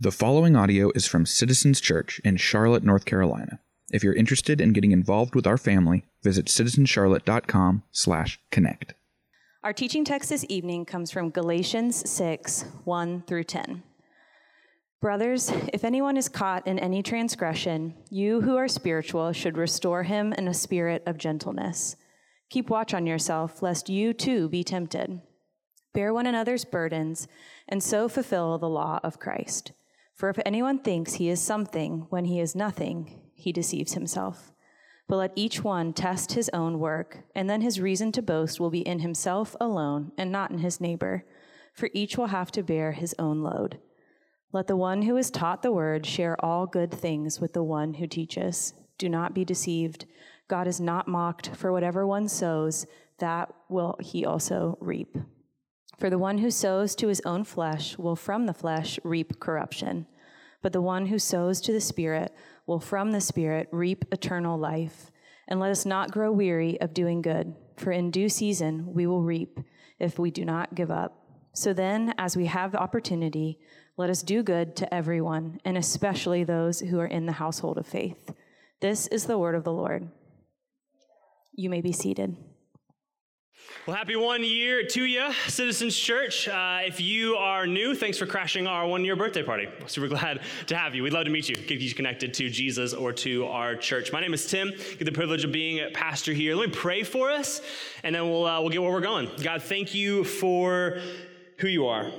The following audio is from Citizens Church in Charlotte, North Carolina. If you're interested in getting involved with our family, visit citizenscharlotte.com/connect. Our teaching text this evening comes from Galatians 6 1 through 10. Brothers, if anyone is caught in any transgression, you who are spiritual should restore him in a spirit of gentleness. Keep watch on yourself, lest you too be tempted. Bear one another's burdens, and so fulfill the law of Christ. For if anyone thinks he is something when he is nothing, he deceives himself. But let each one test his own work, and then his reason to boast will be in himself alone and not in his neighbor, for each will have to bear his own load. Let the one who is taught the word share all good things with the one who teaches. Do not be deceived. God is not mocked, for whatever one sows, that will he also reap. For the one who sows to his own flesh will from the flesh reap corruption, but the one who sows to the Spirit will from the Spirit reap eternal life. And let us not grow weary of doing good, for in due season we will reap if we do not give up. So then, as we have the opportunity, let us do good to everyone, and especially those who are in the household of faith. This is the word of the Lord. You may be seated. Well, happy one year to you, Citizens Church. Uh, if you are new, thanks for crashing our one year birthday party. Super glad to have you. We'd love to meet you, get you connected to Jesus or to our church. My name is Tim. Get the privilege of being a pastor here. Let me pray for us, and then we'll, uh, we'll get where we're going. God, thank you for who you are,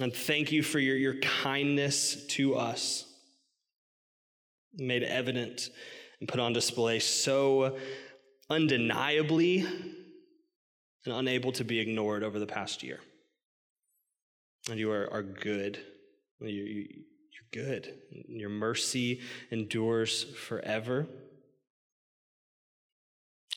and thank you for your, your kindness to us, made evident and put on display so undeniably and unable to be ignored over the past year. And you are, are good. You, you, you're good. Your mercy endures forever.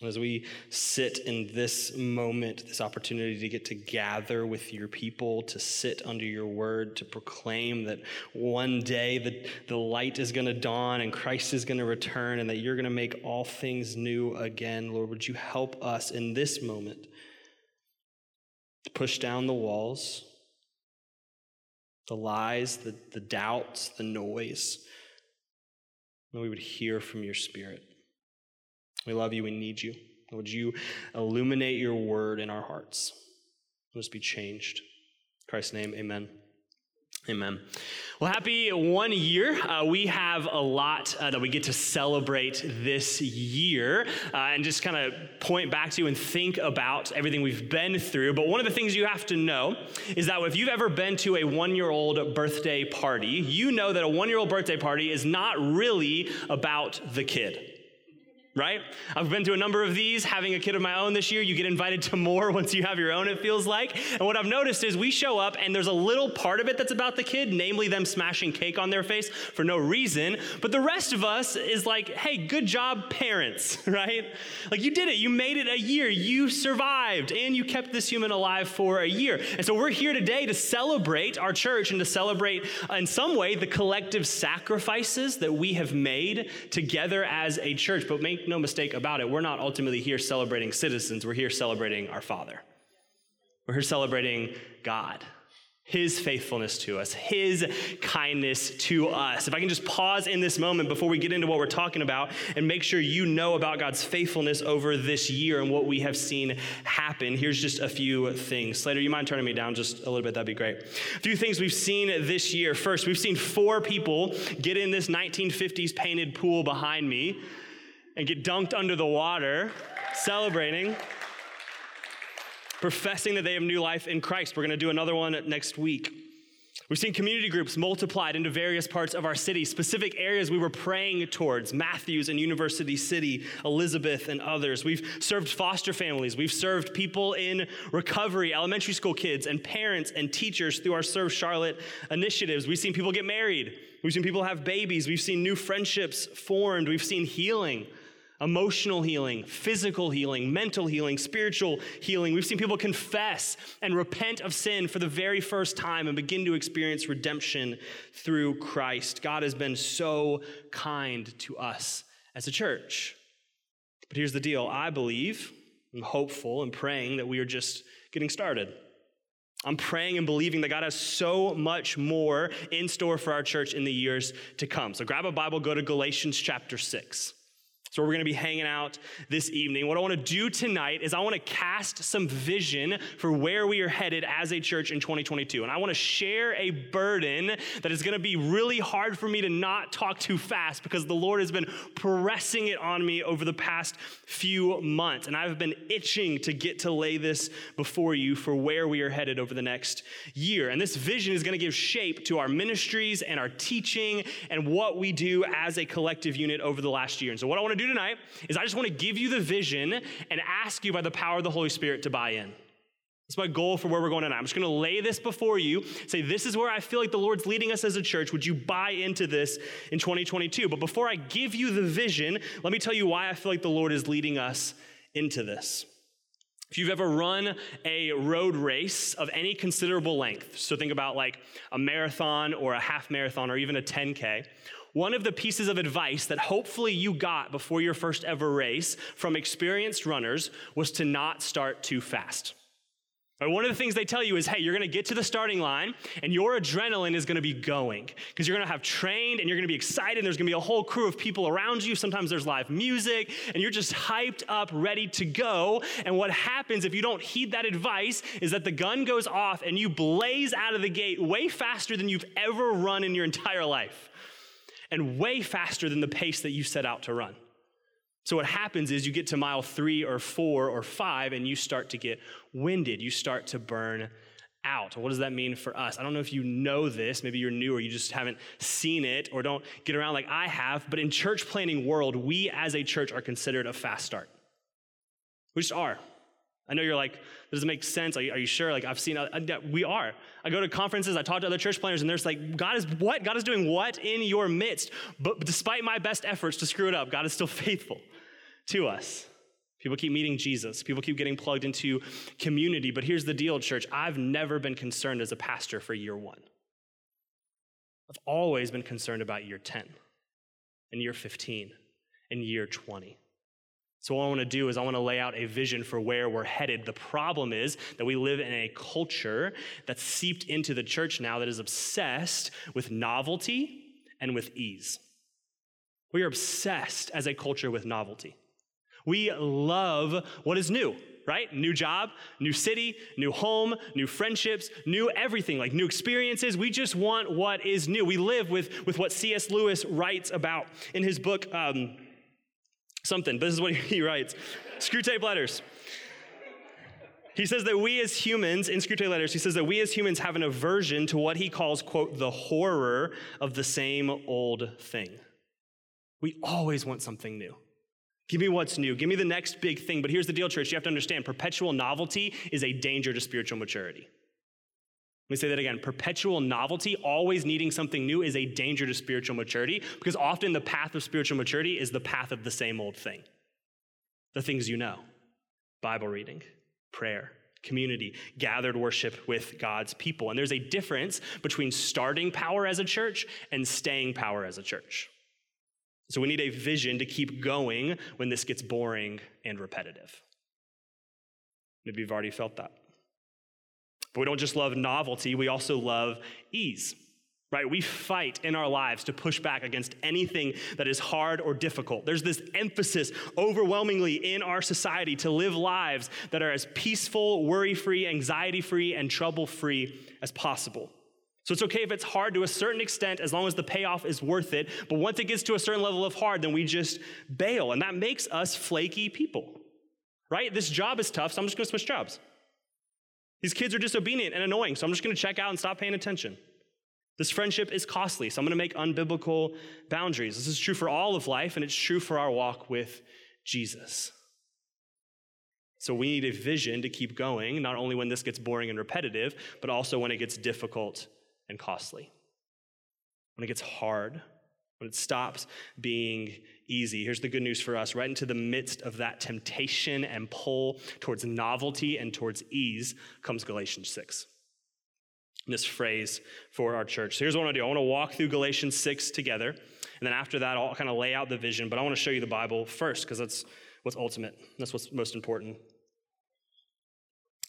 As we sit in this moment, this opportunity to get to gather with your people, to sit under your word, to proclaim that one day the, the light is going to dawn and Christ is going to return and that you're going to make all things new again, Lord, would you help us in this moment push down the walls, the lies, the, the doubts, the noise, and we would hear from your spirit. We love you. We need you. Would you illuminate your word in our hearts? Let us be changed. In Christ's name, amen. Amen. Well, happy one year. Uh, we have a lot uh, that we get to celebrate this year uh, and just kind of point back to and think about everything we've been through. But one of the things you have to know is that if you've ever been to a one year old birthday party, you know that a one year old birthday party is not really about the kid right? I've been to a number of these. Having a kid of my own this year, you get invited to more once you have your own, it feels like. And what I've noticed is we show up and there's a little part of it that's about the kid, namely them smashing cake on their face for no reason. But the rest of us is like, hey, good job, parents, right? Like you did it. You made it a year. You survived and you kept this human alive for a year. And so we're here today to celebrate our church and to celebrate, uh, in some way, the collective sacrifices that we have made together as a church. But make no mistake about it, we're not ultimately here celebrating citizens, we're here celebrating our Father. We're here celebrating God, His faithfulness to us, His kindness to us. If I can just pause in this moment before we get into what we're talking about and make sure you know about God's faithfulness over this year and what we have seen happen, here's just a few things. Slater, you mind turning me down just a little bit? That'd be great. A few things we've seen this year. First, we've seen four people get in this 1950s painted pool behind me and get dunked under the water, celebrating, professing that they have new life in Christ. We're going to do another one next week. We've seen community groups multiplied into various parts of our city, specific areas we were praying towards Matthews and University City, Elizabeth, and others. We've served foster families. We've served people in recovery, elementary school kids, and parents and teachers through our Serve Charlotte initiatives. We've seen people get married. We've seen people have babies. We've seen new friendships formed. We've seen healing emotional healing, physical healing, mental healing, spiritual healing. We've seen people confess and repent of sin for the very first time and begin to experience redemption through Christ. God has been so kind to us as a church. But here's the deal I believe, I'm hopeful and praying that we are just getting started. I'm praying and believing that God has so much more in store for our church in the years to come. So grab a Bible, go to Galatians chapter 6. So we're going to be hanging out this evening. What I want to do tonight is I want to cast some vision for where we are headed as a church in 2022. And I want to share a burden that is going to be really hard for me to not talk too fast because the Lord has been pressing it on me over the past few months. And I've been itching to get to lay this before you for where we are headed over the next year. And this vision is going to give shape to our ministries and our teaching and what we do as a collective unit over the last year. And so what I want to do tonight is I just want to give you the vision and ask you by the power of the Holy Spirit to buy in. That's my goal for where we're going tonight. I'm just going to lay this before you, say, this is where I feel like the Lord's leading us as a church. Would you buy into this in 2022? But before I give you the vision, let me tell you why I feel like the Lord is leading us into this. If you've ever run a road race of any considerable length, so think about like a marathon or a half marathon or even a 10K, one of the pieces of advice that hopefully you got before your first ever race from experienced runners was to not start too fast. One of the things they tell you is, hey, you're going to get to the starting line and your adrenaline is going to be going because you're going to have trained and you're going to be excited. And there's going to be a whole crew of people around you. Sometimes there's live music and you're just hyped up, ready to go. And what happens if you don't heed that advice is that the gun goes off and you blaze out of the gate way faster than you've ever run in your entire life and way faster than the pace that you set out to run. So, what happens is you get to mile three or four or five, and you start to get winded. You start to burn out. What does that mean for us? I don't know if you know this. Maybe you're new or you just haven't seen it or don't get around like I have. But in church planning world, we as a church are considered a fast start. We just are. I know you're like, does it make sense? Are you, are you sure? Like, I've seen, uh, we are. I go to conferences, I talk to other church planners, and there's like, God is what? God is doing what in your midst? But despite my best efforts to screw it up, God is still faithful to us. People keep meeting Jesus. People keep getting plugged into community. But here's the deal, church I've never been concerned as a pastor for year one. I've always been concerned about year 10 and year 15 and year 20. So, what I want to do is, I want to lay out a vision for where we're headed. The problem is that we live in a culture that's seeped into the church now that is obsessed with novelty and with ease. We are obsessed as a culture with novelty. We love what is new, right? New job, new city, new home, new friendships, new everything, like new experiences. We just want what is new. We live with, with what C.S. Lewis writes about in his book. Um, something. This is what he writes Screwtape Letters. He says that we as humans, in Screwtape Letters, he says that we as humans have an aversion to what he calls, quote, the horror of the same old thing. We always want something new. Give me what's new. Give me the next big thing. But here's the deal, church. You have to understand perpetual novelty is a danger to spiritual maturity. Let me say that again. Perpetual novelty, always needing something new, is a danger to spiritual maturity because often the path of spiritual maturity is the path of the same old thing. The things you know Bible reading, prayer, community, gathered worship with God's people. And there's a difference between starting power as a church and staying power as a church. So we need a vision to keep going when this gets boring and repetitive. Maybe you've already felt that. But we don't just love novelty, we also love ease. Right? We fight in our lives to push back against anything that is hard or difficult. There's this emphasis overwhelmingly in our society to live lives that are as peaceful, worry free, anxiety free, and trouble free as possible. So it's okay if it's hard to a certain extent as long as the payoff is worth it. But once it gets to a certain level of hard, then we just bail. And that makes us flaky people. Right? This job is tough, so I'm just to switch jobs. These kids are disobedient and annoying, so I'm just going to check out and stop paying attention. This friendship is costly, so I'm going to make unbiblical boundaries. This is true for all of life, and it's true for our walk with Jesus. So we need a vision to keep going, not only when this gets boring and repetitive, but also when it gets difficult and costly. When it gets hard, when it stops being easy. Here's the good news for us right into the midst of that temptation and pull towards novelty and towards ease comes Galatians 6. This phrase for our church. So here's what I want to do I want to walk through Galatians 6 together. And then after that, I'll kind of lay out the vision. But I want to show you the Bible first because that's what's ultimate. That's what's most important.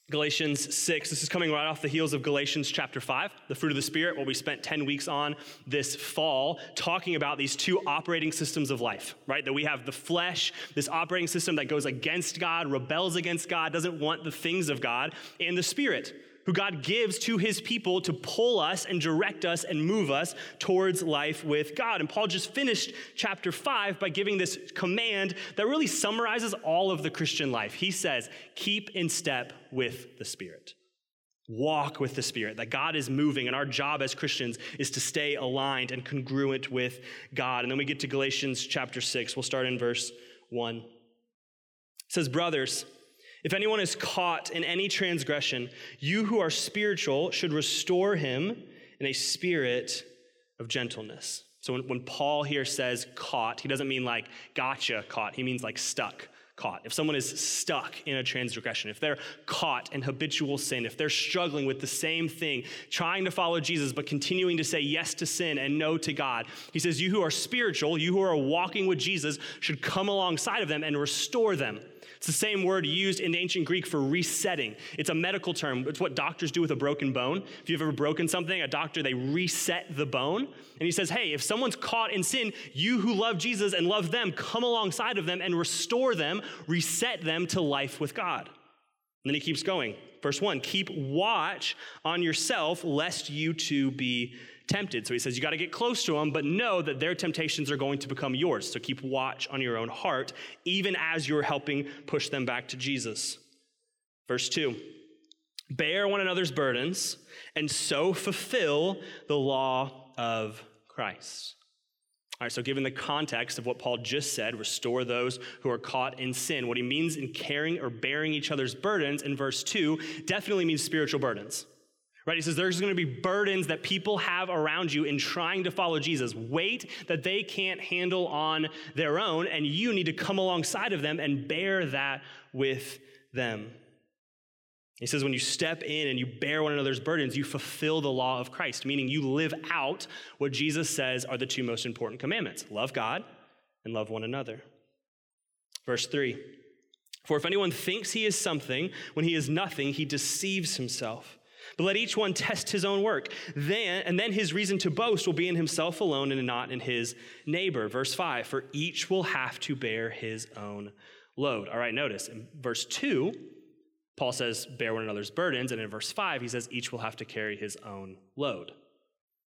Galatians 6, this is coming right off the heels of Galatians chapter 5, the fruit of the Spirit, what we spent 10 weeks on this fall, talking about these two operating systems of life, right? That we have the flesh, this operating system that goes against God, rebels against God, doesn't want the things of God, and the Spirit, who God gives to his people to pull us and direct us and move us towards life with God. And Paul just finished chapter 5 by giving this command that really summarizes all of the Christian life. He says, Keep in step with the Spirit. Walk with the Spirit, that God is moving, and our job as Christians is to stay aligned and congruent with God. And then we get to Galatians chapter 6. We'll start in verse 1. It says, Brothers, if anyone is caught in any transgression, you who are spiritual should restore him in a spirit of gentleness. So when, when, Paul here says caught, he doesn't mean like gotcha caught, he means like stuck caught. If someone is stuck in a transgression, if they're caught in habitual sin, if they're struggling with the same thing, trying to follow Jesus, but continuing to say yes to sin and no to God, he says, You who are spiritual, you who are walking with Jesus, should come alongside of them and restore them. It's the same word used in ancient Greek for resetting. It's a medical term. It's what doctors do with a broken bone. If you've ever broken something, a doctor, they reset the bone. And he says, hey, if someone's caught in sin, you who love Jesus and love them, come alongside of them and restore them, reset them to life with God. And then he keeps going. Verse one, keep watch on yourself lest you too be tempted. So he says, you got to get close to them, but know that their temptations are going to become yours. So keep watch on your own heart, even as you're helping push them back to Jesus. Verse 2 Bear one another's burdens, and so fulfill the law of Christ. All right, so given the context of what Paul just said, restore those who are caught in sin, what he means in carrying or bearing each other's burdens in verse 2 definitely means spiritual burdens. Right? He says there's going to be burdens that people have around you in trying to follow Jesus, weight that they can't handle on their own, and you need to come alongside of them and bear that with them. He says, when you step in and you bear one another's burdens, you fulfill the law of Christ, meaning you live out what Jesus says are the two most important commandments love God and love one another. Verse 3 For if anyone thinks he is something when he is nothing, he deceives himself. But let each one test his own work. Then, and then his reason to boast will be in himself alone and not in his neighbor. Verse 5 For each will have to bear his own load. All right, notice in verse 2, Paul says, Bear one another's burdens. And in verse 5, he says, Each will have to carry his own load.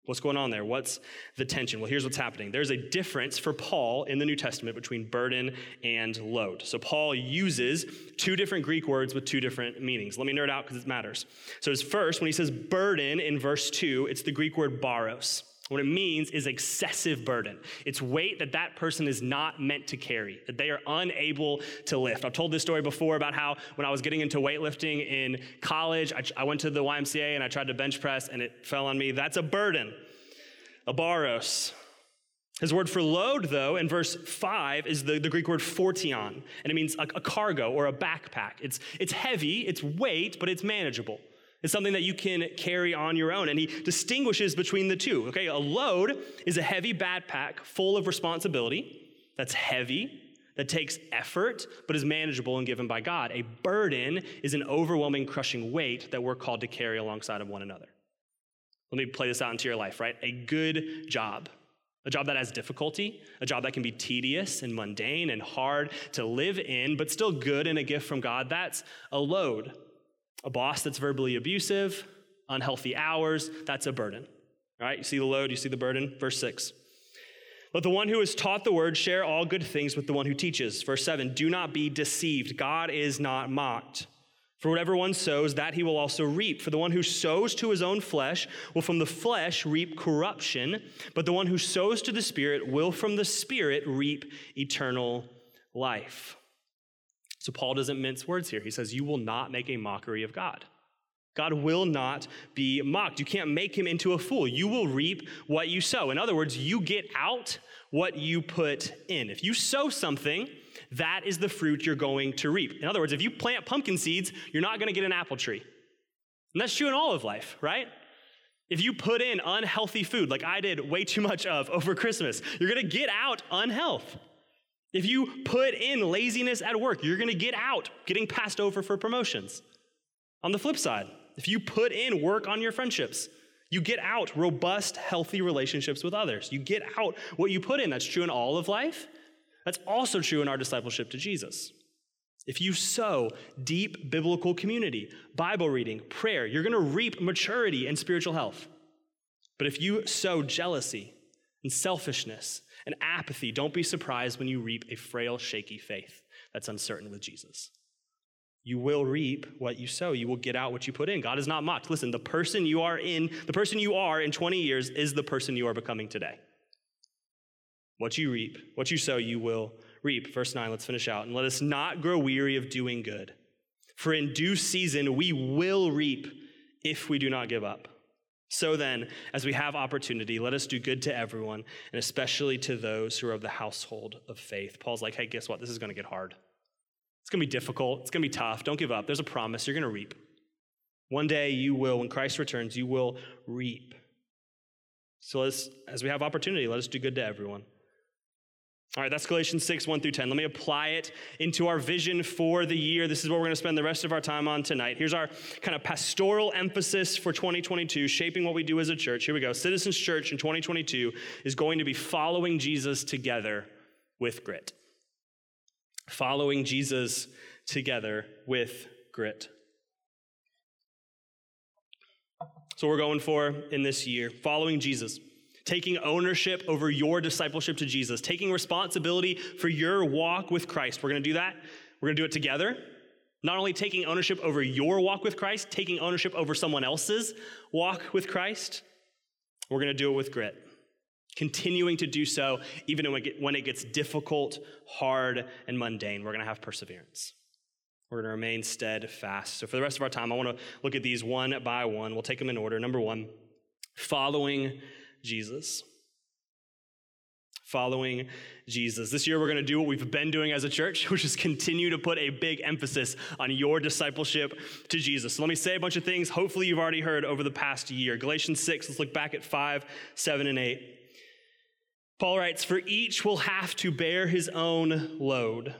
What's going on there? What's the tension? Well, here's what's happening. There's a difference for Paul in the New Testament between burden and load. So Paul uses two different Greek words with two different meanings. Let me nerd out because it matters. So his first, when he says burden in verse 2, it's the Greek word baros. What it means is excessive burden. It's weight that that person is not meant to carry, that they are unable to lift. I've told this story before about how when I was getting into weightlifting in college, I, I went to the YMCA and I tried to bench press and it fell on me. That's a burden, a baros. His word for load, though, in verse 5 is the, the Greek word phortion, and it means a, a cargo or a backpack. It's, it's heavy, it's weight, but it's manageable. It's something that you can carry on your own. And he distinguishes between the two. Okay, a load is a heavy backpack full of responsibility that's heavy, that takes effort, but is manageable and given by God. A burden is an overwhelming, crushing weight that we're called to carry alongside of one another. Let me play this out into your life, right? A good job. A job that has difficulty, a job that can be tedious and mundane and hard to live in, but still good and a gift from God, that's a load. A boss that's verbally abusive, unhealthy hours, that's a burden. All right, you see the load, you see the burden. Verse 6. Let the one who is taught the word share all good things with the one who teaches. Verse 7 Do not be deceived. God is not mocked. For whatever one sows, that he will also reap. For the one who sows to his own flesh will from the flesh reap corruption, but the one who sows to the Spirit will from the Spirit reap eternal life. So Paul doesn't mince words here. He says, You will not make a mockery of God. God will not be mocked. You can't make him into a fool. You will reap what you sow. In other words, you get out what you put in. If you sow something, that is the fruit you're going to reap. In other words, if you plant pumpkin seeds, you're not going to get an apple tree. And that's true in all of life, right? If you put in unhealthy food, like I did way too much of over Christmas, you're going to get out unhealth. If you put in laziness at work, you're going to get out getting passed over for promotions. On the flip side, if you put in work on your friendships, you get out robust, healthy relationships with others. You get out what you put in. That's true in all of life. That's also true in our discipleship to Jesus. If you sow deep biblical community, Bible reading, prayer, you're going to reap maturity and spiritual health. But if you sow jealousy and selfishness and apathy, don't be surprised when you reap a frail, shaky faith that's uncertain with Jesus. You will reap what you sow. You will get out what you put in. God is not mocked. Listen, the person you are in, the person you are in 20 years is the person you are becoming today. What you reap, what you sow, you will reap. Verse 9, let's finish out. And let us not grow weary of doing good, for in due season we will reap if we do not give up. So then, as we have opportunity, let us do good to everyone, and especially to those who are of the household of faith. Paul's like, hey, guess what? This is going to get hard. It's going to be difficult. It's going to be tough. Don't give up. There's a promise. You're going to reap. One day you will, when Christ returns, you will reap. So let's, as we have opportunity, let us do good to everyone. All right, that's Galatians 6, 1 through 10. Let me apply it into our vision for the year. This is what we're going to spend the rest of our time on tonight. Here's our kind of pastoral emphasis for 2022, shaping what we do as a church. Here we go. Citizens Church in 2022 is going to be following Jesus together with grit. Following Jesus together with grit. So, we're going for in this year, following Jesus taking ownership over your discipleship to Jesus, taking responsibility for your walk with Christ. We're going to do that. We're going to do it together. Not only taking ownership over your walk with Christ, taking ownership over someone else's walk with Christ. We're going to do it with grit. Continuing to do so, even when it gets difficult, hard, and mundane. We're going to have perseverance. We're going to remain steadfast. So, for the rest of our time, I want to look at these one by one. We'll take them in order. Number one, following Jesus. Following Jesus. This year, we're going to do what we've been doing as a church, which is continue to put a big emphasis on your discipleship to Jesus. So let me say a bunch of things. Hopefully, you've already heard over the past year. Galatians 6, let's look back at 5, 7, and 8. Paul writes, For each will have to bear his own load.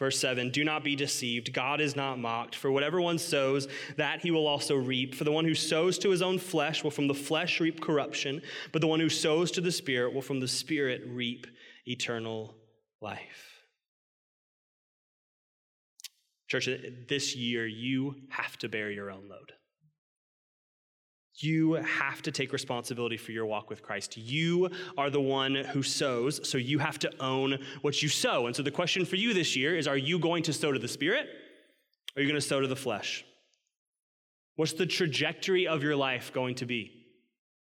Verse 7 Do not be deceived. God is not mocked. For whatever one sows, that he will also reap. For the one who sows to his own flesh will from the flesh reap corruption, but the one who sows to the Spirit will from the Spirit reap eternal life. Church, this year you have to bear your own load. You have to take responsibility for your walk with Christ. You are the one who sows, so you have to own what you sow. And so the question for you this year is are you going to sow to the Spirit or are you going to sow to the flesh? What's the trajectory of your life going to be?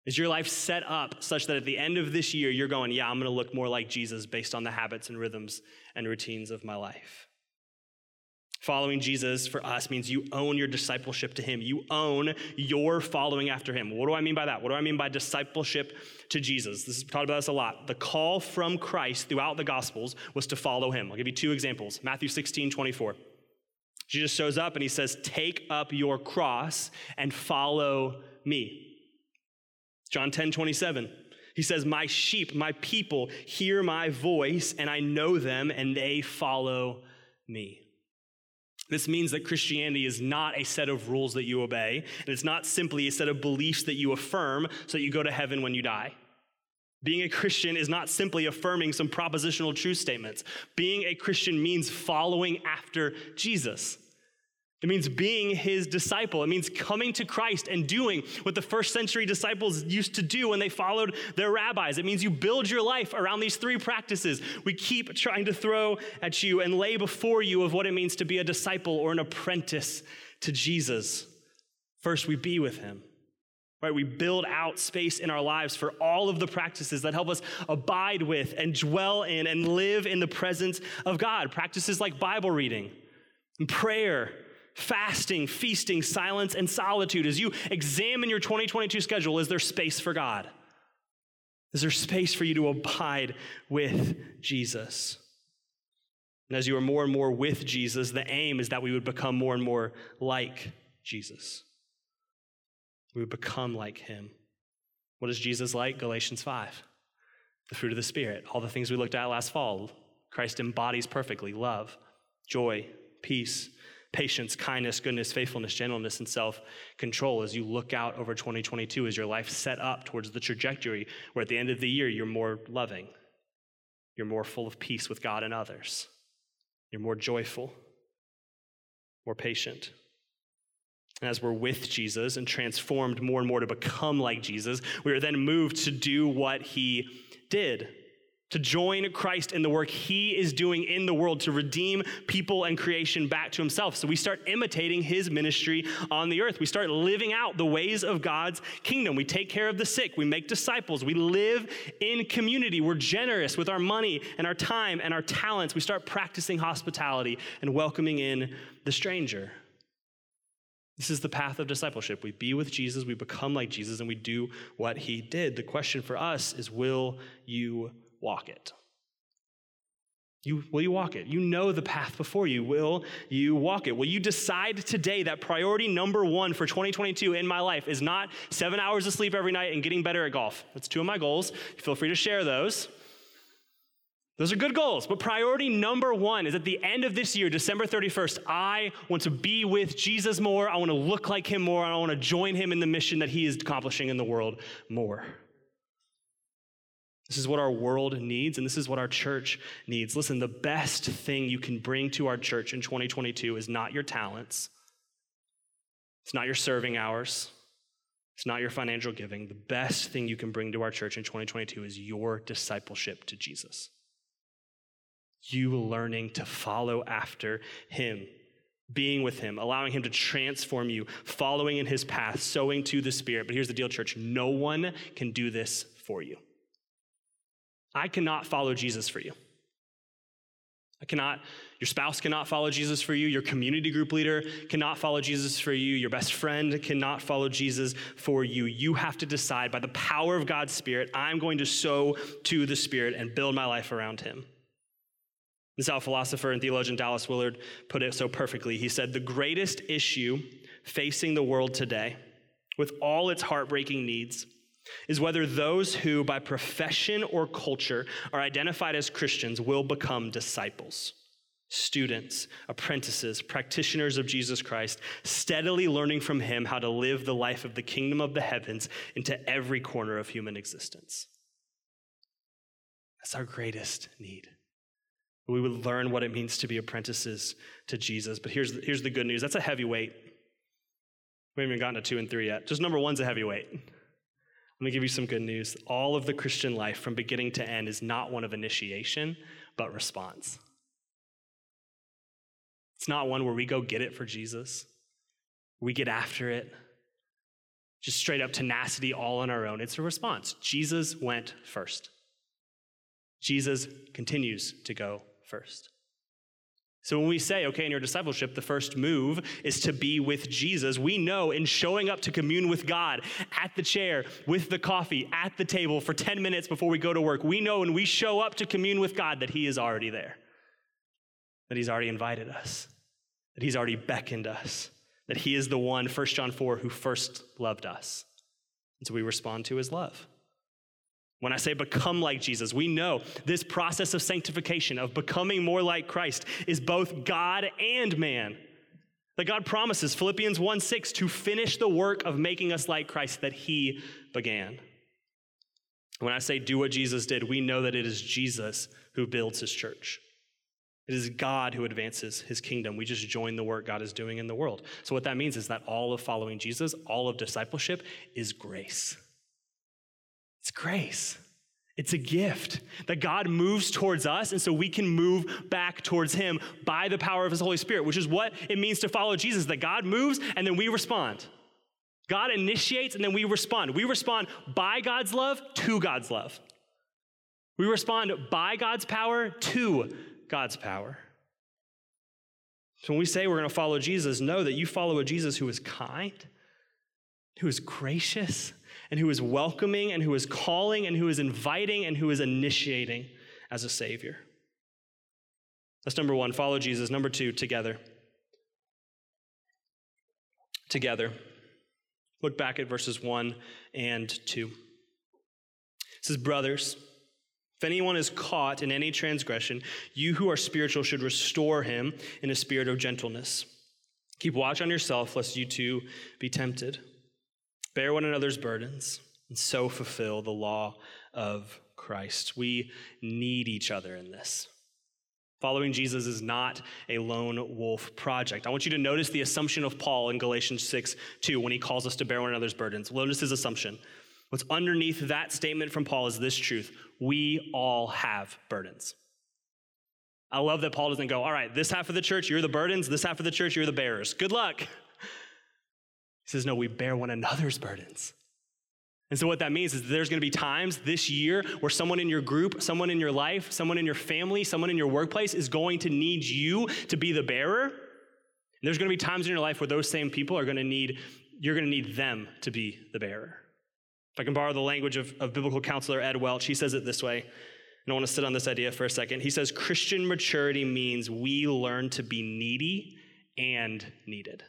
Is your life set up such that at the end of this year, you're going, yeah, I'm going to look more like Jesus based on the habits and rhythms and routines of my life? Following Jesus for us means you own your discipleship to Him. You own your following after Him. What do I mean by that? What do I mean by discipleship to Jesus? This is talked about this a lot. The call from Christ throughout the Gospels was to follow Him. I'll give you two examples Matthew 16, 24. Jesus shows up and He says, Take up your cross and follow me. John 10, 27. He says, My sheep, my people hear my voice, and I know them, and they follow me. This means that Christianity is not a set of rules that you obey, and it's not simply a set of beliefs that you affirm so that you go to heaven when you die. Being a Christian is not simply affirming some propositional truth statements. Being a Christian means following after Jesus. It means being his disciple. It means coming to Christ and doing what the first century disciples used to do when they followed their rabbis. It means you build your life around these three practices we keep trying to throw at you and lay before you of what it means to be a disciple or an apprentice to Jesus. First, we be with him. Right, we build out space in our lives for all of the practices that help us abide with and dwell in and live in the presence of God. Practices like Bible reading and prayer fasting, feasting, silence, and solitude. As you examine your 2022 schedule, is there space for God? Is there space for you to abide with Jesus? And as you are more and more with Jesus, the aim is that we would become more and more like Jesus. We would become like him. What is Jesus like? Galatians 5. The fruit of the Spirit, all the things we looked at last fall. Christ embodies perfectly love, joy, peace, patience, kindness, goodness, faithfulness, gentleness, and self control as you look out over 2022? Is your life set up towards the trajectory where at the end of the year you're more loving, you're more full of peace with God and others, you're more joyful, more patient? And as we're with Jesus and transformed more and more to become like Jesus, we are then moved to do what he did to join Christ in the work he is doing in the world to redeem people and creation back to himself. So we start imitating his ministry on the earth. We start living out the ways of God's kingdom. We take care of the sick, we make disciples, we live in community. We're generous with our money and our time and our talents. We start practicing hospitality and welcoming in the stranger. This is the path of discipleship. We be with Jesus, we become like Jesus, and we do what he did. The question for us is will you walk it? You, will you walk it? You know the path before you. Will you walk it? Will you decide today that priority number one for 2022 in my life is not seven hours of sleep every night and getting better at golf? That's two of my goals. Feel free to share those. Those are good goals, but priority number one is at the end of this year, December 31st, I want to be with Jesus more. I want to look like him more. I want to join him in the mission that he is accomplishing in the world more. This is what our world needs, and this is what our church needs. Listen, the best thing you can bring to our church in 2022 is not your talents, it's not your serving hours, it's not your financial giving. The best thing you can bring to our church in 2022 is your discipleship to Jesus. You learning to follow after him being with him, allowing him to transform you, following in his path, sowing to the Spirit. But here's the deal, church no one can do this for you. I cannot follow Jesus for you. I cannot, your spouse cannot follow Jesus for you. Your community group leader cannot follow Jesus for you. Your best friend cannot follow Jesus for you. You have to decide by the power of God's Spirit, I'm going to sow to the Spirit and build my life around Him. This is how philosopher and theologian Dallas Willard put it so perfectly. He said, The greatest issue facing the world today, with all its heartbreaking needs, is whether those who, by profession or culture, are identified as Christians will become disciples, students, apprentices, practitioners of Jesus Christ, steadily learning from him how to live the life of the kingdom of the heavens into every corner of human existence. That's our greatest need. We would learn what it means to be apprentices to Jesus. But here's, here's the good news that's a heavy weight. We haven't even gotten to two and three yet. Just number one's a heavy weight. Let me give you some good news. All of the Christian life from beginning to end is not one of initiation, but response. It's not one where we go get it for Jesus, we get after it, just straight up tenacity all on our own. It's a response. Jesus went first, Jesus continues to go first. So when we say, okay, in your discipleship, the first move is to be with Jesus, we know in showing up to commune with God at the chair, with the coffee, at the table for 10 minutes before we go to work, we know when we show up to commune with God that He is already there, that He's already invited us, that He's already beckoned us, that He is the one, 1 John 4, who first loved us. And so we respond to His love. When I say become like Jesus, we know this process of sanctification, of becoming more like Christ, is both God and man. That God promises, Philippians 1 6, to finish the work of making us like Christ that he began. When I say do what Jesus did, we know that it is Jesus who builds his church. It is God who advances his kingdom. We just join the work God is doing in the world. So, what that means is that all of following Jesus, all of discipleship, is grace. It's grace. It's a gift that God moves towards us, and so we can move back towards Him by the power of His Holy Spirit, which is what it means to follow Jesus that God moves and then we respond. God initiates and then we respond. We respond by God's love to God's love. We respond by God's power to God's power. So when we say we're going to follow Jesus, know that you follow a Jesus who is kind, who is gracious, and who is welcoming and who is calling and who is inviting and who is initiating as a Savior. That's number one, follow Jesus. Number two, together. Together. Look back at verses one and two. It says, Brothers, if anyone is caught in any transgression, you who are spiritual should restore him in a spirit of gentleness. Keep watch on yourself, lest you too be tempted. Bear one another's burdens, and so fulfill the law of Christ. We need each other in this. Following Jesus is not a lone wolf project. I want you to notice the assumption of Paul in Galatians 6 2 when he calls us to bear one another's burdens. Notice his assumption. What's underneath that statement from Paul is this truth we all have burdens. I love that Paul doesn't go, all right, this half of the church, you're the burdens, this half of the church, you're the bearers. Good luck. He says, no, we bear one another's burdens. And so, what that means is there's going to be times this year where someone in your group, someone in your life, someone in your family, someone in your workplace is going to need you to be the bearer. And there's going to be times in your life where those same people are going to need, you're going to need them to be the bearer. If I can borrow the language of, of biblical counselor Ed Welch, he says it this way. And I want to sit on this idea for a second. He says Christian maturity means we learn to be needy and needed.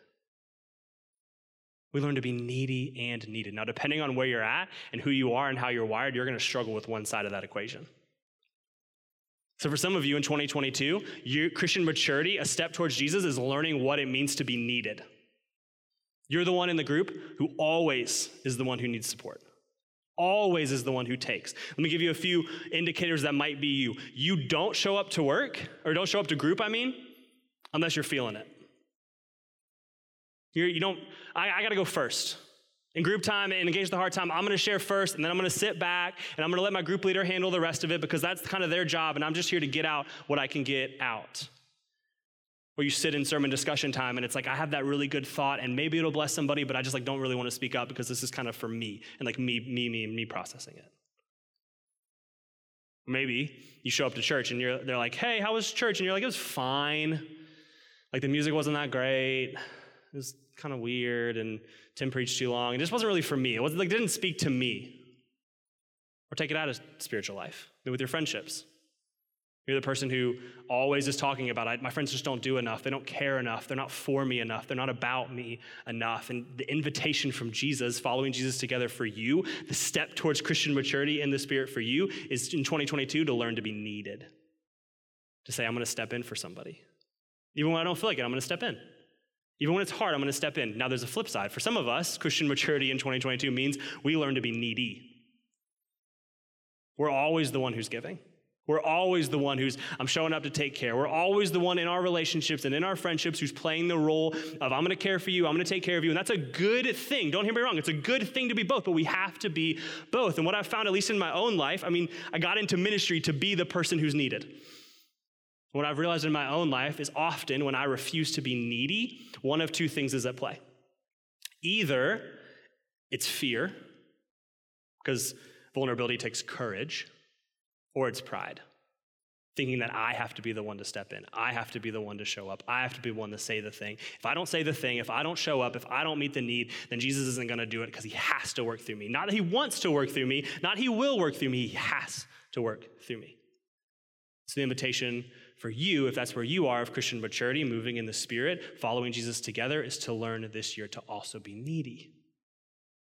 We learn to be needy and needed. Now, depending on where you're at and who you are and how you're wired, you're going to struggle with one side of that equation. So, for some of you in 2022, you, Christian maturity, a step towards Jesus, is learning what it means to be needed. You're the one in the group who always is the one who needs support. Always is the one who takes. Let me give you a few indicators that might be you. You don't show up to work, or don't show up to group, I mean, unless you're feeling it. You're, you don't, I, I got to go first. In group time and engage the hard time, I'm going to share first, and then I'm going to sit back, and I'm going to let my group leader handle the rest of it because that's kind of their job, and I'm just here to get out what I can get out. Or you sit in sermon discussion time, and it's like I have that really good thought, and maybe it'll bless somebody, but I just like don't really want to speak up because this is kind of for me and like me, me, me, me processing it. Maybe you show up to church and you're, they're like, "Hey, how was church?" And you're like, "It was fine. Like the music wasn't that great." It was kind of weird, and Tim preached too long. It just wasn't really for me. It wasn't like didn't speak to me. Or take it out of spiritual life. with your friendships. You're the person who always is talking about, it. my friends just don't do enough. They don't care enough. They're not for me enough. They're not about me enough. And the invitation from Jesus, following Jesus together for you, the step towards Christian maturity in the Spirit for you is in 2022 to learn to be needed. To say, I'm going to step in for somebody. Even when I don't feel like it, I'm going to step in. Even when it's hard, I'm going to step in. Now, there's a flip side. For some of us, Christian maturity in 2022 means we learn to be needy. We're always the one who's giving. We're always the one who's, I'm showing up to take care. We're always the one in our relationships and in our friendships who's playing the role of, I'm going to care for you, I'm going to take care of you. And that's a good thing. Don't hear me wrong. It's a good thing to be both, but we have to be both. And what I've found, at least in my own life, I mean, I got into ministry to be the person who's needed. What I've realized in my own life is often when I refuse to be needy, one of two things is at play. Either it's fear, because vulnerability takes courage, or it's pride, thinking that I have to be the one to step in. I have to be the one to show up. I have to be the one to say the thing. If I don't say the thing, if I don't show up, if I don't meet the need, then Jesus isn't going to do it because he has to work through me. Not that he wants to work through me, not he will work through me, he has to work through me. It's the invitation for you, if that's where you are of Christian maturity, moving in the Spirit, following Jesus together, is to learn this year to also be needy.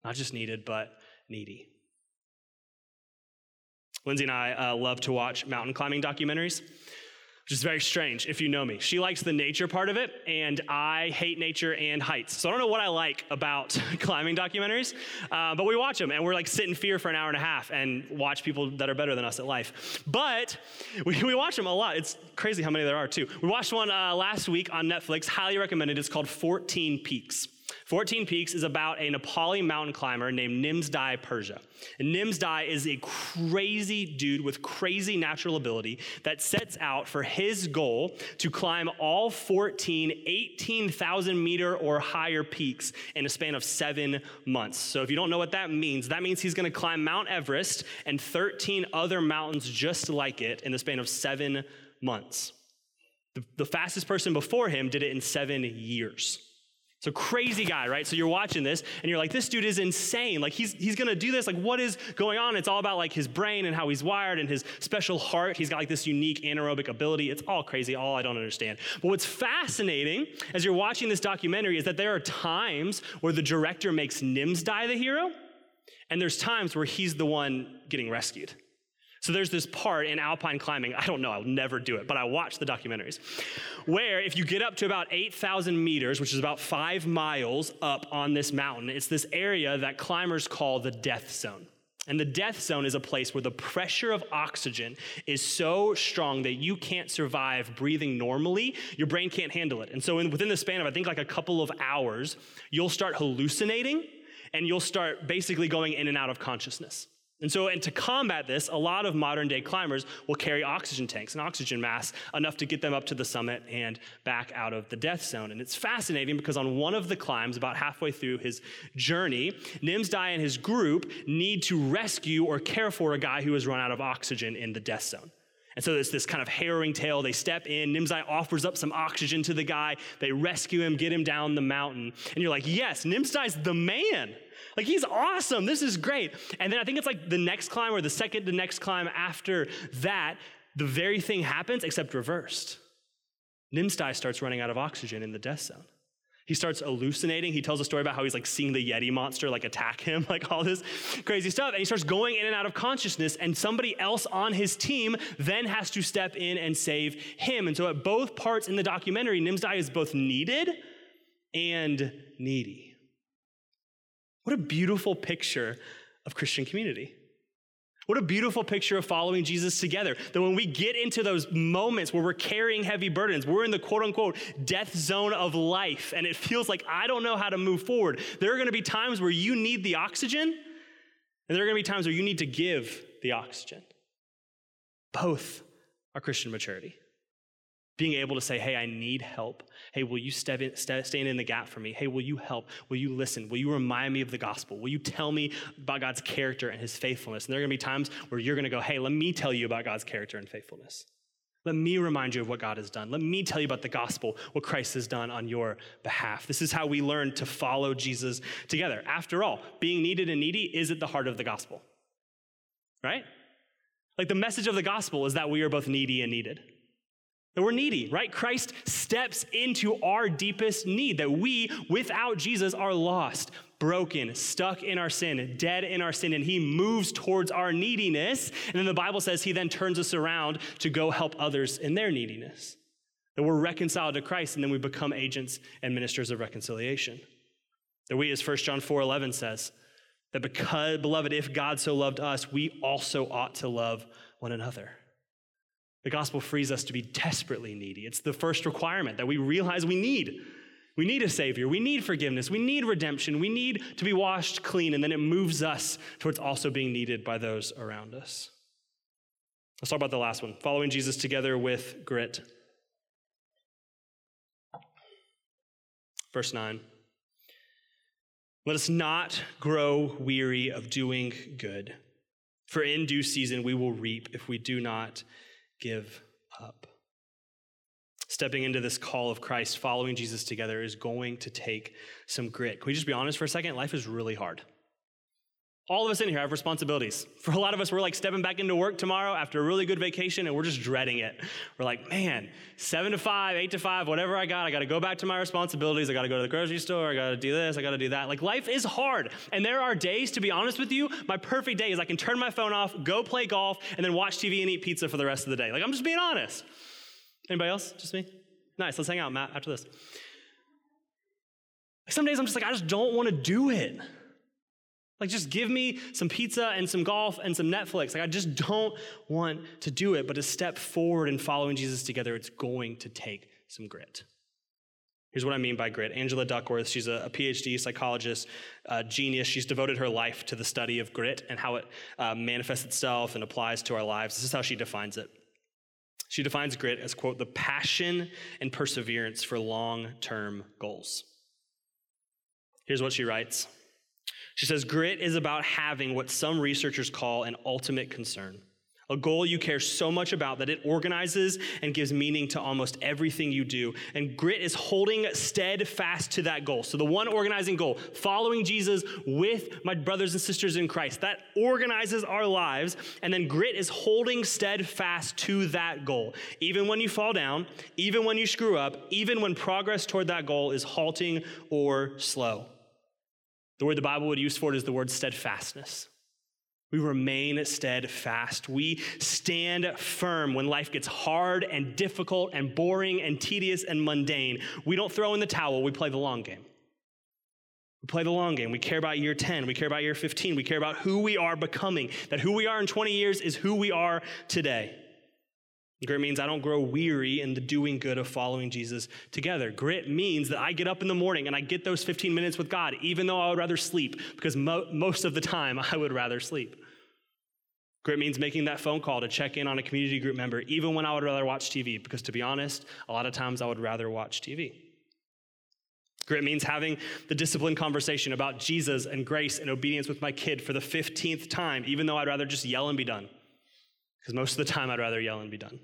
Not just needed, but needy. Lindsay and I uh, love to watch mountain climbing documentaries which is very strange if you know me. She likes the nature part of it, and I hate nature and heights. So I don't know what I like about climbing documentaries, uh, but we watch them, and we're like sit in fear for an hour and a half and watch people that are better than us at life. But we, we watch them a lot. It's crazy how many there are, too. We watched one uh, last week on Netflix, highly recommended. It's called 14 Peaks. 14 Peaks is about a Nepali mountain climber named Nimsdai Purja. And Nimsdai is a crazy dude with crazy natural ability that sets out for his goal to climb all 14 18,000 meter or higher peaks in a span of seven months. So if you don't know what that means, that means he's going to climb Mount Everest and 13 other mountains just like it in the span of seven months. The, the fastest person before him did it in seven years. So crazy guy, right? So you're watching this and you're like, this dude is insane. Like he's he's gonna do this. Like, what is going on? It's all about like his brain and how he's wired and his special heart. He's got like this unique anaerobic ability. It's all crazy, all I don't understand. But what's fascinating as you're watching this documentary is that there are times where the director makes Nimsdai the hero, and there's times where he's the one getting rescued. So there's this part in alpine climbing, I don't know, I'll never do it, but I watch the documentaries, where if you get up to about 8,000 meters, which is about five miles up on this mountain, it's this area that climbers call the death zone. And the death zone is a place where the pressure of oxygen is so strong that you can't survive breathing normally. Your brain can't handle it. And so, in, within the span of, I think, like a couple of hours, you'll start hallucinating and you'll start basically going in and out of consciousness. And so, and to combat this, a lot of modern day climbers will carry oxygen tanks and oxygen masks enough to get them up to the summit and back out of the death zone. And it's fascinating because on one of the climbs, about halfway through his journey, Nimsdai and his group need to rescue or care for a guy who has run out of oxygen in the death zone. And so there's this kind of harrowing tale. They step in, Nimsdai offers up some oxygen to the guy, they rescue him, get him down the mountain. And you're like, yes, Nimsdai's the man. Like he's awesome. This is great. And then I think it's like the next climb or the second to next climb after that, the very thing happens except reversed. Nimsdai starts running out of oxygen in the death zone. He starts hallucinating. He tells a story about how he's like seeing the Yeti monster like attack him, like all this crazy stuff. And he starts going in and out of consciousness, and somebody else on his team then has to step in and save him. And so at both parts in the documentary, Nimsdai is both needed and needy. What a beautiful picture of Christian community. What a beautiful picture of following Jesus together. That when we get into those moments where we're carrying heavy burdens, we're in the quote unquote death zone of life, and it feels like I don't know how to move forward. There are going to be times where you need the oxygen, and there are going to be times where you need to give the oxygen. Both are Christian maturity being able to say, hey, I need help. Hey, will you step in, st- stand in the gap for me? Hey, will you help? Will you listen? Will you remind me of the gospel? Will you tell me about God's character and his faithfulness? And there are going to be times where you're going to go, hey, let me tell you about God's character and faithfulness. Let me remind you of what God has done. Let me tell you about the gospel, what Christ has done on your behalf. This is how we learn to follow Jesus together. After all, being needed and needy is at the heart of the gospel, right? Like the message of the gospel is that we are both needy and needed. That we're needy, right? Christ steps into our deepest need, that we, without Jesus, are lost, broken, stuck in our sin, dead in our sin, and He moves towards our neediness. And then the Bible says He then turns us around to go help others in their neediness. That we're reconciled to Christ, and then we become agents and ministers of reconciliation. That we, as 1 John 4 11 says, that because, beloved, if God so loved us, we also ought to love one another. The gospel frees us to be desperately needy. It's the first requirement that we realize we need. We need a Savior. We need forgiveness. We need redemption. We need to be washed clean. And then it moves us towards also being needed by those around us. Let's talk about the last one following Jesus together with grit. Verse 9. Let us not grow weary of doing good, for in due season we will reap if we do not give up. Stepping into this call of Christ, following Jesus together, is going to take some grit. Can we just be honest for a second? Life is really hard. All of us in here have responsibilities. For a lot of us, we're like stepping back into work tomorrow after a really good vacation and we're just dreading it. We're like, man, seven to five, eight to five, whatever I got, I got to go back to my responsibilities. I got to go to the grocery store. I got to do this. I got to do that. Like life is hard. And there are days, to be honest with you, my perfect day is I can turn my phone off, go play golf, and then watch TV and eat pizza for the rest of the day. Like I'm just being honest. Anybody else? Just me? Nice. Let's hang out, Matt, after this. Some days I'm just like, I just don't want to do it. Like, just give me some pizza and some golf and some Netflix. Like, I just don't want to do it. But to step forward in following Jesus together, it's going to take some grit. Here's what I mean by grit. Angela Duckworth, she's a, PhD psychologist, a genius. She's devoted her life to the study of grit and how it uh, manifests itself and applies to our lives. This is how she defines it. She defines grit as, quote, the passion and perseverance for long term goals. Here's what she writes she says, Grit is about having what some researchers call an ultimate concern, a goal you care so much about that it organizes and gives meaning to almost everything you do. And grit is holding steadfast to that goal. So, the one organizing goal, following Jesus with my brothers and sisters in Christ, that organizes our lives. And then grit is holding steadfast to that goal. Even when you fall down, even when you screw up, even when progress toward that goal is halting or slow. The word the Bible would use for it is the word steadfastness. We remain steadfast. We stand firm when life gets hard and difficult and boring and tedious and mundane. We don't throw in the towel, we play the long game. We play the long game. We care about year 10. We care about year 15. We care about who we are becoming. That who we are in 20 years is who we are today. Grit means I don't grow weary in the doing good of following Jesus together. Grit means that I get up in the morning and I get those 15 minutes with God, even though I would rather sleep, because mo- most of the time I would rather sleep. Grit means making that phone call to check in on a community group member, even when I would rather watch TV, because to be honest, a lot of times I would rather watch TV. Grit means having the disciplined conversation about Jesus and grace and obedience with my kid for the 15th time, even though I'd rather just yell and be done. Because most of the time I'd rather yell and be done.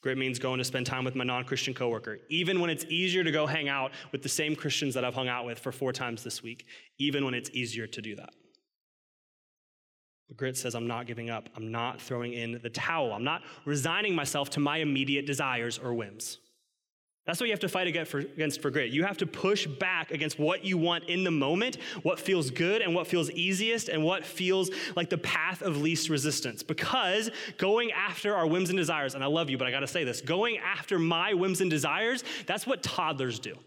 Grit means going to spend time with my non Christian coworker, even when it's easier to go hang out with the same Christians that I've hung out with for four times this week, even when it's easier to do that. But grit says, I'm not giving up. I'm not throwing in the towel. I'm not resigning myself to my immediate desires or whims. That's what you have to fight against for grit. You have to push back against what you want in the moment, what feels good and what feels easiest, and what feels like the path of least resistance. Because going after our whims and desires, and I love you, but I gotta say this going after my whims and desires, that's what toddlers do.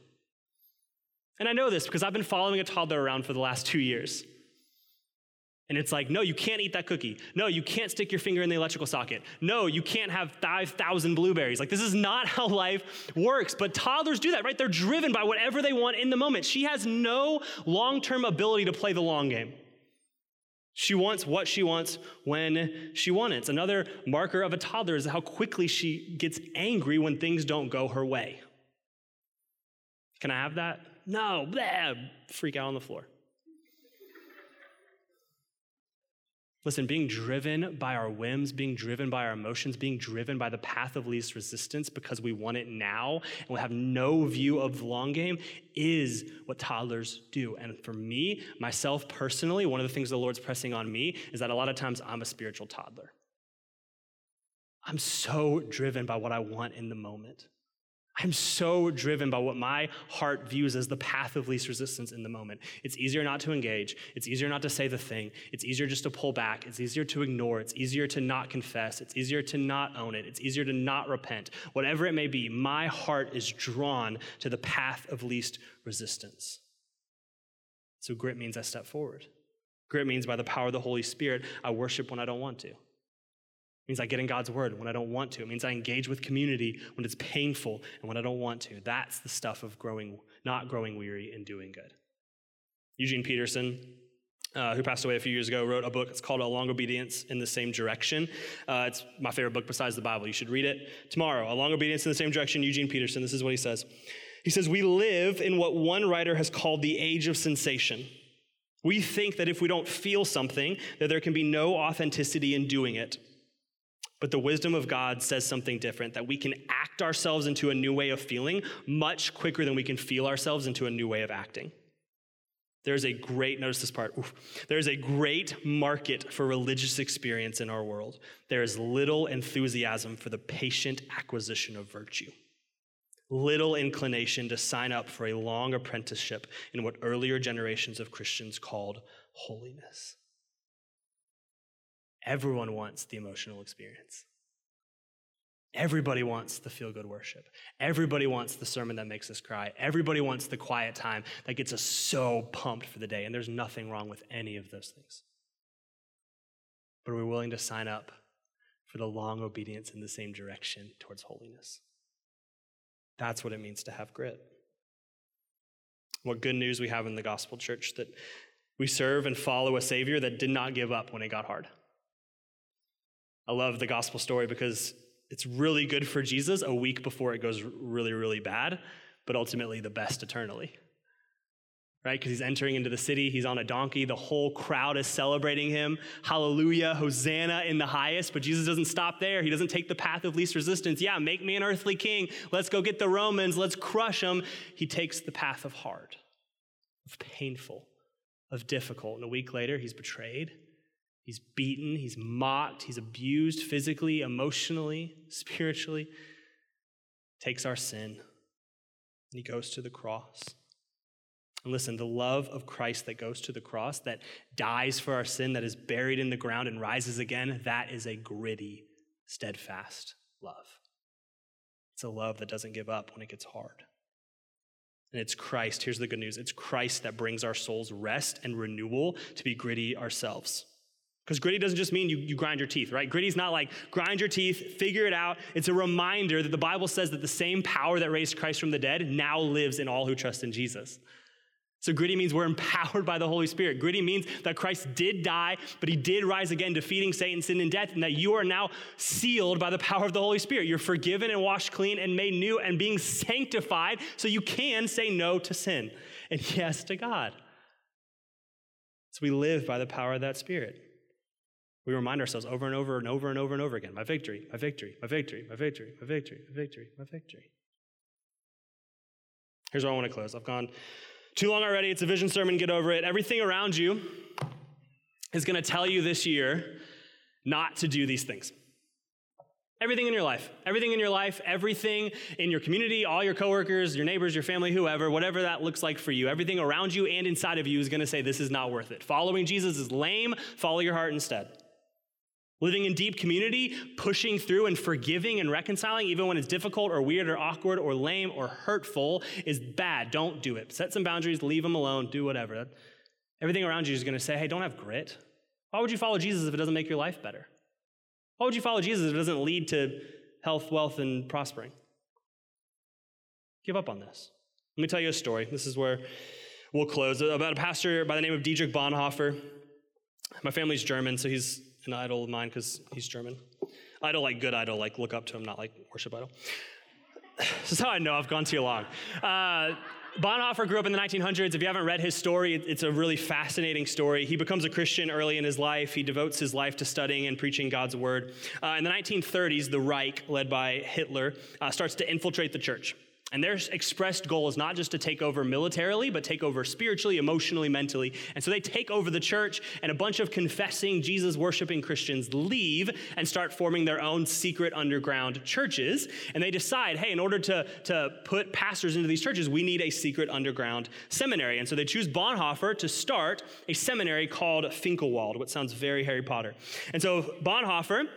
And I know this because I've been following a toddler around for the last two years. And it's like, no, you can't eat that cookie. No, you can't stick your finger in the electrical socket. No, you can't have 5,000 blueberries. Like, this is not how life works. But toddlers do that, right? They're driven by whatever they want in the moment. She has no long term ability to play the long game. She wants what she wants when she wants it. Another marker of a toddler is how quickly she gets angry when things don't go her way. Can I have that? No, blah, freak out on the floor. Listen, being driven by our whims, being driven by our emotions, being driven by the path of least resistance because we want it now and we have no view of the long game is what toddlers do. And for me, myself personally, one of the things the Lord's pressing on me is that a lot of times I'm a spiritual toddler. I'm so driven by what I want in the moment. I'm so driven by what my heart views as the path of least resistance in the moment. It's easier not to engage. It's easier not to say the thing. It's easier just to pull back. It's easier to ignore. It's easier to not confess. It's easier to not own it. It's easier to not repent. Whatever it may be, my heart is drawn to the path of least resistance. So grit means I step forward. Grit means by the power of the Holy Spirit, I worship when I don't want to means I get in God's word when I don't want to. It means I engage with community when it's painful and when I don't want to. That's the stuff of growing, not growing weary and doing good. Eugene Peterson, uh, who passed away a few years ago, wrote a book. It's called A Long Obedience in the Same Direction. Uh, it's my favorite book besides the Bible. You should read it tomorrow. A Long Obedience in the Same Direction, Eugene Peterson. This is what he says. He says, We live in what one writer has called the age of sensation. We think that if we don't feel something, that there can be no authenticity in doing it. But the wisdom of God says something different that we can act ourselves into a new way of feeling much quicker than we can feel ourselves into a new way of acting. There's a great, notice this part, oof, there's a great market for religious experience in our world. There is little enthusiasm for the patient acquisition of virtue, little inclination to sign up for a long apprenticeship in what earlier generations of Christians called holiness. Everyone wants the emotional experience. Everybody wants the feel good worship. Everybody wants the sermon that makes us cry. Everybody wants the quiet time that gets us so pumped for the day. And there's nothing wrong with any of those things. But are we're willing to sign up for the long obedience in the same direction towards holiness. That's what it means to have grit. What good news we have in the gospel church that we serve and follow a Savior that did not give up when it got hard. I love the gospel story because it's really good for Jesus a week before it goes really, really bad, but ultimately the best eternally. Right? Because he's entering into the city, he's on a donkey, the whole crowd is celebrating him. Hallelujah, Hosanna in the highest. But Jesus doesn't stop there. He doesn't take the path of least resistance. Yeah, make me an earthly king. Let's go get the Romans, let's crush them. He takes the path of hard, of painful, of difficult. And a week later, he's betrayed He's beaten, he's mocked, he's abused physically, emotionally, spiritually. Takes our sin and he goes to the cross. And listen, the love of Christ that goes to the cross, that dies for our sin, that is buried in the ground and rises again, that is a gritty, steadfast love. It's a love that doesn't give up when it gets hard. And it's Christ, here's the good news it's Christ that brings our souls rest and renewal to be gritty ourselves. Because gritty doesn't just mean you, you grind your teeth, right? Gritty's not like grind your teeth, figure it out. It's a reminder that the Bible says that the same power that raised Christ from the dead now lives in all who trust in Jesus. So, gritty means we're empowered by the Holy Spirit. Gritty means that Christ did die, but he did rise again, defeating Satan, sin, and death, and that you are now sealed by the power of the Holy Spirit. You're forgiven and washed clean and made new and being sanctified so you can say no to sin and yes to God. So, we live by the power of that Spirit. We remind ourselves over and over and over and over and over again my victory, my victory, my victory, my victory, my victory, my victory, my victory. Here's where I want to close. I've gone too long already. It's a vision sermon. Get over it. Everything around you is going to tell you this year not to do these things. Everything in your life, everything in your life, everything in your community, all your coworkers, your neighbors, your family, whoever, whatever that looks like for you, everything around you and inside of you is going to say this is not worth it. Following Jesus is lame. Follow your heart instead. Living in deep community, pushing through and forgiving and reconciling, even when it's difficult or weird or awkward or lame or hurtful, is bad. Don't do it. Set some boundaries, leave them alone, do whatever. Everything around you is going to say, hey, don't have grit. Why would you follow Jesus if it doesn't make your life better? Why would you follow Jesus if it doesn't lead to health, wealth, and prospering? Give up on this. Let me tell you a story. This is where we'll close. About a pastor by the name of Dietrich Bonhoeffer. My family's German, so he's an idol of mine because he's German. Idol, like good idol, like look up to him, not like worship idol. this is how I know I've gone too long. Uh, Bonhoeffer grew up in the 1900s. If you haven't read his story, it's a really fascinating story. He becomes a Christian early in his life. He devotes his life to studying and preaching God's word. Uh, in the 1930s, the Reich, led by Hitler, uh, starts to infiltrate the church. And their expressed goal is not just to take over militarily, but take over spiritually, emotionally, mentally. And so they take over the church, and a bunch of confessing, Jesus worshiping Christians leave and start forming their own secret underground churches. And they decide, hey, in order to, to put pastors into these churches, we need a secret underground seminary. And so they choose Bonhoeffer to start a seminary called Finkenwalde, which sounds very Harry Potter. And so Bonhoeffer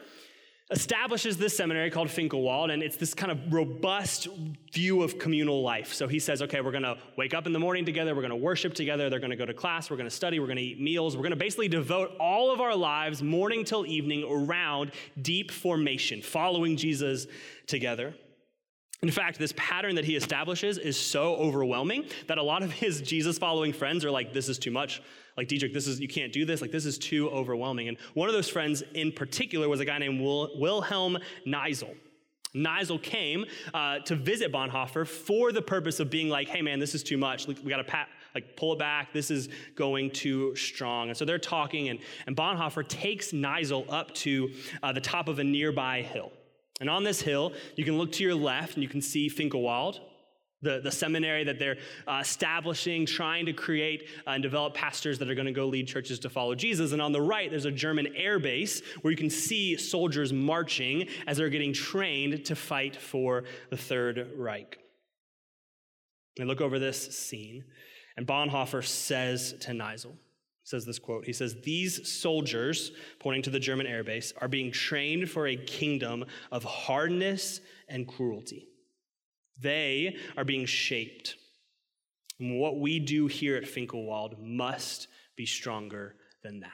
establishes this seminary called Finkenwalde, and it's this kind of robust view of communal life. So he says, okay, we're going to wake up in the morning together, we're going to worship together, they're going to go to class, we're going to study, we're going to eat meals, we're going to basically devote all of our lives, morning till evening, around deep formation, following Jesus together. In fact, this pattern that he establishes is so overwhelming that a lot of his Jesus following friends are like, this is too much. Like, Dietrich, this is, you can't do this. Like, this is too overwhelming. And one of those friends in particular was a guy named Wil- Wilhelm Niesel. Niesel came uh, to visit Bonhoeffer for the purpose of being like, hey man, this is too much. We got to pat, like pull it back. This is going too strong. And so they're talking, and, and Bonhoeffer takes Niesel up to uh, the top of a nearby hill. And on this hill, you can look to your left and you can see Finkenwalde, the, the seminary that they're uh, establishing, trying to create uh, and develop pastors that are going to go lead churches to follow Jesus. And on the right, there's a German air base where you can see soldiers marching as they're getting trained to fight for the Third Reich. And look over this scene, and Bonhoeffer says to Niesel, says this quote. He says, These soldiers, pointing to the German air base, are being trained for a kingdom of hardness and cruelty. They are being shaped. And what we do here at Finkenwalde must be stronger than that.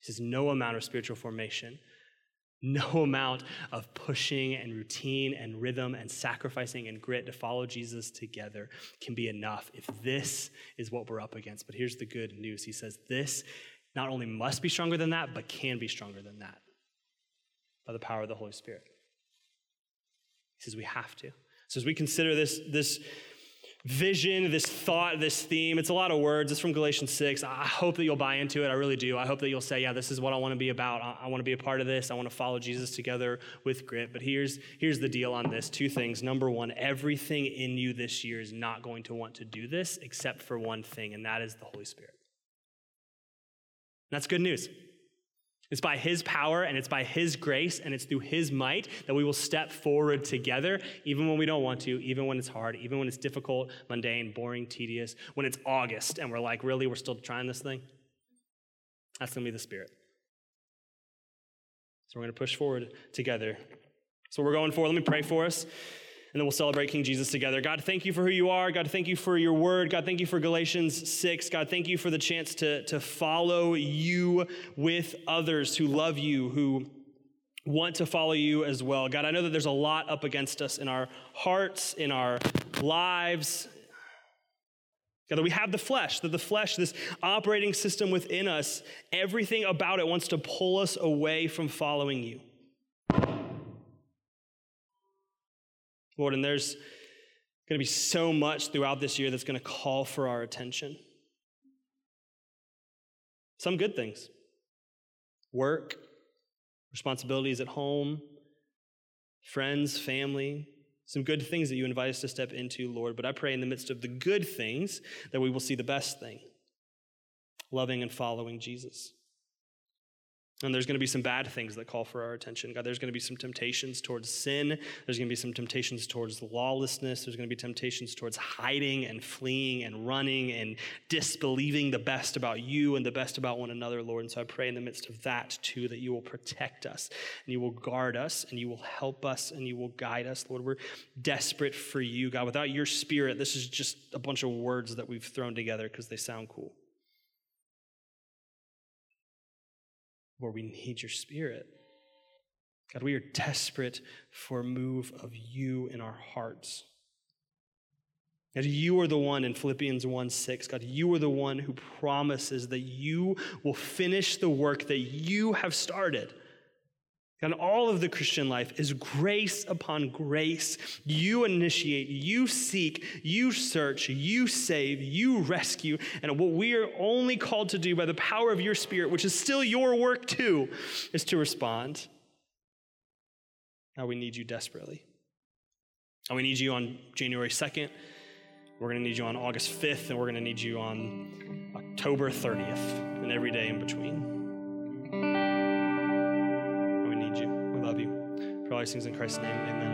He says, No amount of spiritual formation no amount of pushing and routine and rhythm and sacrificing and grit to follow Jesus together can be enough if this is what we're up against. But here's the good news He says, This not only must be stronger than that, but can be stronger than that by the power of the Holy Spirit. Says, We have to. So as we consider this, this vision, this thought, this theme. It's a lot of words. It's from Galatians 6. I hope that you'll buy into it. I really do. I hope that you'll say, yeah, this is what I want to be about. I, want to be a part of this. I want to follow Jesus together with grit. But here's, here's the deal on this two things. Number one, everything in you this year is not going to want to do this except for one thing, and that is the Holy Spirit. And that's good news. It's by His power and it's by His grace and it's through His might that we will step forward together, even when we don't want to, even when it's hard, even when it's difficult, mundane, boring, tedious, when it's August and we're like, really, we're still trying this thing? That's going to be the Spirit. So we're going to push forward together. So we're going for. Let me pray for us and then we'll celebrate King Jesus together. God, thank you for who you are. God, thank you for your word. God, thank you for Galatians 6. God, thank you for the chance to, to follow you with others who love you, who want to follow you as well. God, I know that there's a lot up against us in our hearts, in our lives. God, that we have the flesh, that the flesh, this operating system within us, everything about it wants to pull us away from following you. Lord, and there's going to be so much throughout this year that's going to call for our attention. Some good things work, responsibilities at home, friends, family, some good things that you invite us to step into, Lord. But I pray in the midst of the good things that we will see the best thing loving and following Jesus. And there's going to be some bad things that call for our attention. God, there's going to be some temptations towards sin. There's going to be some temptations towards lawlessness. There's going to be temptations towards hiding and fleeing and running and disbelieving the best about you and the best about one another, Lord. And so I pray in the midst of that, too, that you will protect us and you will guard us and you will help us and you will guide us, Lord. We're desperate for you, God. Without your spirit, this is just a bunch of words that we've thrown together because they sound cool. Lord, we need your spirit. God, we are desperate for a move of you in our hearts. God, you are the one in Philippians 1 6. God, you are the one who promises that you will finish the work that you have started. And all of the Christian life is grace upon grace. You initiate, you seek, you search, you save, you rescue. And what we are only called to do by the power of your Spirit, which is still your work too, is to respond. Now we need you desperately. And we need you on January 2nd. We're going to need you on August 5th, and we're going to need you on October 30th, and every day in between. All these things in Christ's name, amen.